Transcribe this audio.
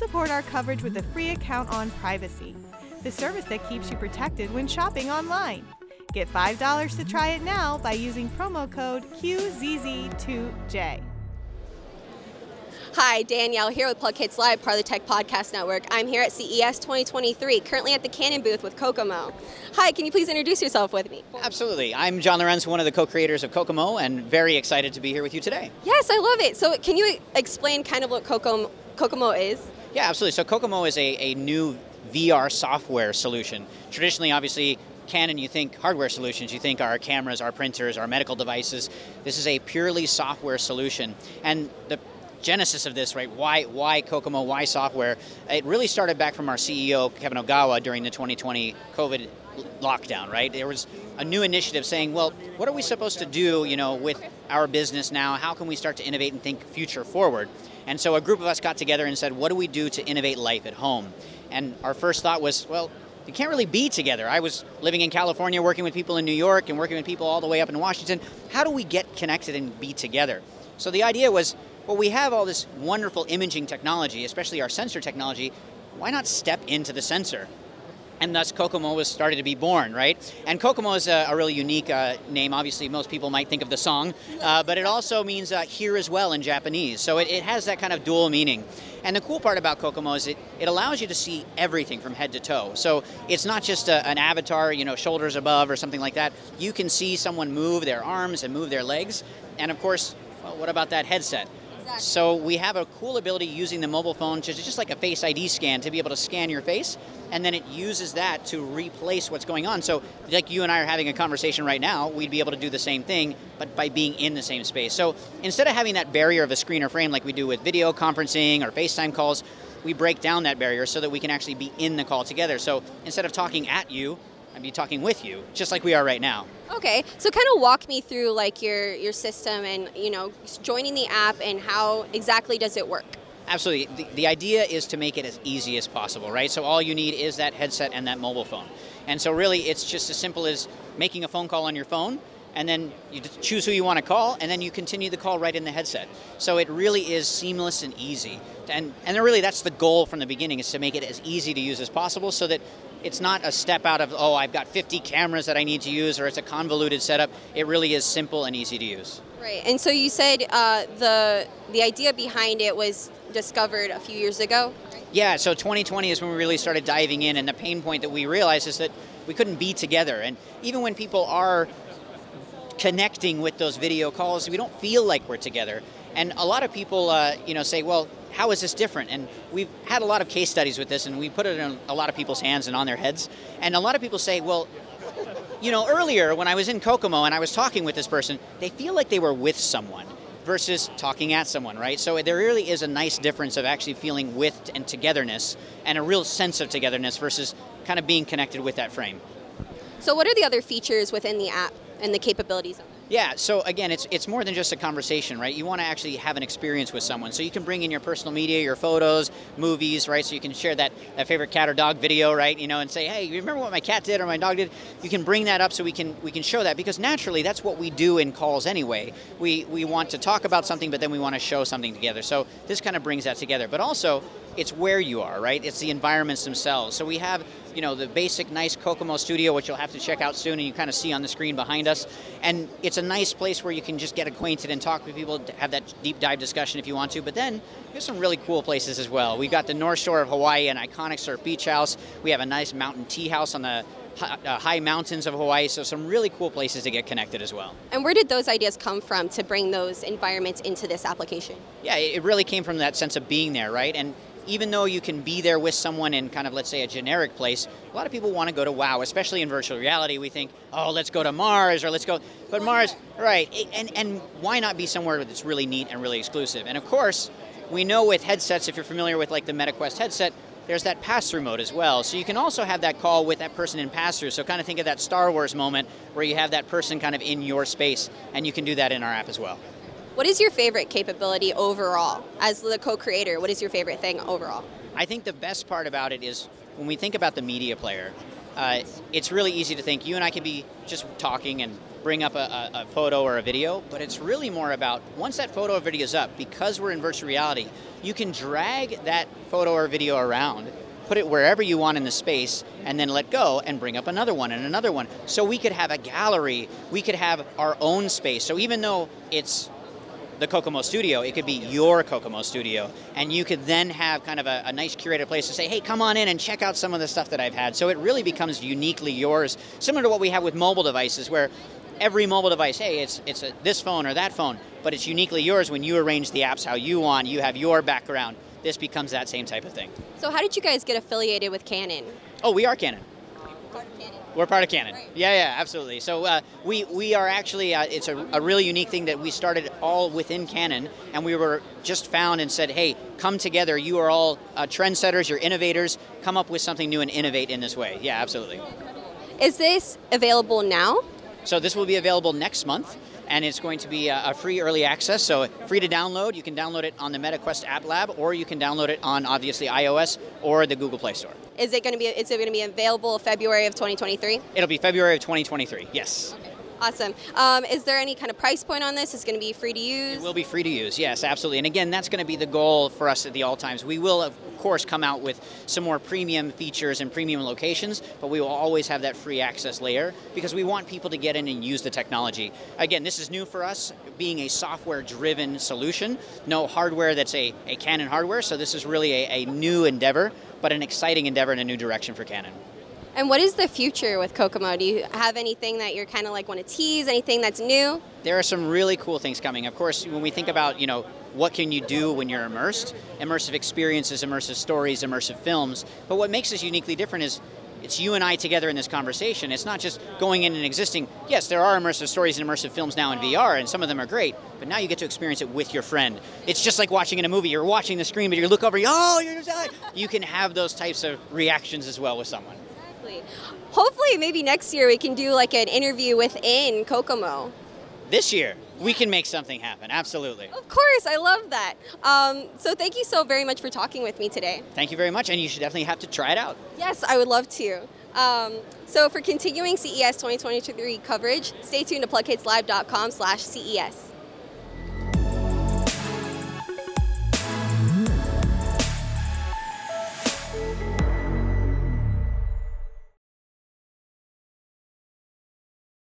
support our coverage with a free account on Privacy, the service that keeps you protected when shopping online. Get $5 to try it now by using promo code QZZ2J. Hi, Danielle here with PlugHitz Live, part of the Tech Podcast Network. I'm here at CES 2023, currently at the Canon booth with Kokomo. Hi, can you please introduce yourself with me? Absolutely. I'm John Lorenz, one of the co-creators of Kokomo, and very excited to be here with you today. Yes, I love it. So, can you explain kind of what Kokomo, Kokomo is? Yeah, absolutely. So, Kokomo is a, a new VR software solution. Traditionally, obviously, Canon, you think hardware solutions, you think our cameras, our printers, our medical devices. This is a purely software solution. And the genesis of this, right? Why why Kokomo? Why software? It really started back from our CEO Kevin Ogawa during the 2020 COVID lockdown, right? There was a new initiative saying, well, what are we supposed to do, you know, with our business now? How can we start to innovate and think future forward? And so a group of us got together and said, what do we do to innovate life at home? And our first thought was, well, you can't really be together. I was living in California, working with people in New York, and working with people all the way up in Washington. How do we get connected and be together? So the idea was well, we have all this wonderful imaging technology, especially our sensor technology. Why not step into the sensor? And thus Kokomo was started to be born, right? And Kokomo is a, a really unique uh, name. Obviously, most people might think of the song, uh, but it also means uh, here as well in Japanese. So it, it, has that kind of dual meaning. And the cool part about Kokomo is it, it allows you to see everything from head to toe. So it's not just a, an avatar, you know, shoulders above or something like that. You can see someone move their arms and move their legs. And of course, well, what about that headset? So we have a cool ability using the mobile phone to just like a face ID scan to be able to scan your face, and then it uses that to replace what's going on. So like you and I are having a conversation right now, we'd be able to do the same thing, but by being in the same space. So instead of having that barrier of a screen or frame like we do with video conferencing or FaceTime calls, we break down that barrier so that we can actually be in the call together. So instead of talking at you, I'd be talking with you, just like we are right now. Okay, so kind of walk me through like your your system and you know joining the app and how exactly does it work? Absolutely. The, the idea is to make it as easy as possible, right? So all you need is that headset and that mobile phone. And so really it's just as simple as making a phone call on your phone and then you choose who you want to call, and then you continue the call right in the headset. So it really is seamless and easy. And, and really, that's the goal from the beginning, is to make it as easy to use as possible so that it's not a step out of, oh, I've got 50 cameras that I need to use, or it's a convoluted setup. It really is simple and easy to use. Right, and so you said uh, the the idea behind it was discovered a few years ago. Yeah, so 2020 is when we really started diving in, and the pain point that we realized is that we couldn't be together. And even when people are connecting with those video calls, we don't feel like we're together. And a lot of people, uh, you know, say, well, how is this different? And we've had a lot of case studies with this, and we put it in a lot of people's hands and on their heads. And a lot of people say, well, you know, earlier when I was in Kokomo and I was talking with this person, they feel like they were with someone versus talking at someone, right? So there really is a nice difference of actually feeling with and togetherness and a real sense of togetherness versus kind of being connected with that frame. So, what are the other features within the app and the capabilities of it? Yeah, so again, it's it's more than just a conversation, right? You want to actually have an experience with someone. So you can bring in your personal media, your photos, movies, right? So you can share that, that favorite cat or dog video, right? You know, and say, hey, you remember what my cat did or my dog did? You can bring that up so we can we can show that because naturally that's what we do in calls anyway. We we want to talk about something, but then we want to show something together. So this kind of brings that together. But also, it's where you are, right? It's the environments themselves. So we have you know the basic nice Kokomo studio, which you'll have to check out soon, and you kind of see on the screen behind us. And it's a nice place where you can just get acquainted and talk with people, have that deep dive discussion if you want to. But then there's some really cool places as well. We've got the North Shore of Hawaii, an iconic surf beach house. We have a nice mountain tea house on the uh, high mountains of Hawaii, so some really cool places to get connected as well. And where did those ideas come from to bring those environments into this application? Yeah, it really came from that sense of being there, right? And even though you can be there with someone in kind of, let's say, a generic place, a lot of people want to go to WoW, especially in virtual reality. We think, oh, let's go to Mars or let's go. But Mars, right. And, and why not be somewhere that's really neat and really exclusive? And of course, we know with headsets, if you're familiar with like the MetaQuest headset, there's that pass-through mode as well. So you can also have that call with that person in pass-through. So kind of think of that Star Wars moment where you have that person kind of in your space, and you can do that in our app as well. What is your favorite capability overall? As the co creator, what is your favorite thing overall? I think the best part about it is when we think about the media player, uh, it's really easy to think you and I can be just talking and bring up a, a, a, photo or a video, but it's really more about once that photo or video is up, because we're in virtual reality, you can drag that photo or video around, put it wherever you want in the space, and then let go and bring up another one and another one. So we could have a gallery, we could have our own space. So even though it's the Kokomo studio, it could be your Kokomo studio. And you could then have kind of a, a, nice curated place to say, hey, come on in and check out some of the stuff that I've had. So it really becomes uniquely yours, similar to what we have with mobile devices, where every mobile device, hey, it's it's a, this phone or that phone, but it's uniquely yours when you arrange the apps how you want. You have your background. This becomes that same type of thing. So how did you guys get affiliated with Canon? Oh, we are Canon. Part of Canon. We're part of Canon. Right. Yeah, yeah, absolutely. So uh, we we are actually uh, it's a, a really unique thing that we started all within Canon, and we were just found and said, hey, come together. You are all uh, trendsetters. You're innovators. Come up with something new and innovate in this way. Yeah, absolutely. Is this available now? So this will be available next month, and it's going to be a, a, free early access, so free to download. You can download it on the MetaQuest App Lab, or you can download it on obviously iOS or the Google Play Store. Is it going to be? Is it going to be available February of 2023? It'll be February of 2023. Yes. Okay. Awesome. Um, is there any kind of price point on this? Is it going to be free to use? It will be free to use, yes, absolutely. And again, that's going to be the goal for us at the All Times. We will, of course, come out with some more premium features and premium locations, but we will always have that free access layer because we want people to get in and use the technology. Again, this is new for us, being a software driven solution, no hardware that's a, a Canon hardware, so this is really a, a new endeavor, but an exciting endeavor in a new direction for Canon. And what is the future with Kokomo? Do you have anything that you're kind of like want to tease? Anything that's new? There are some really cool things coming. Of course, when we think about, you know, what can you do when you're immersed? Immersive experiences, immersive stories, immersive films. But what makes us uniquely different is it's you and I together in this conversation. It's not just going in and existing. Yes, there are immersive stories and immersive films now in VR, and some of them are great. But now you get to experience it with your friend. It's just like watching in a movie. You're watching the screen, but you look over. Oh, you're just, you can have those types of reactions as well with someone. Exactly. Hopefully, maybe next year we can do like an interview within Kokomo. This year, we can make something happen. Absolutely. Of course, I love that. Um, so thank you so very much for talking with me today. Thank you very much, and you should definitely have to try it out. Yes, I would love to. Um, so for continuing CES 2023 coverage, stay tuned to plughitzlive.com slash CES.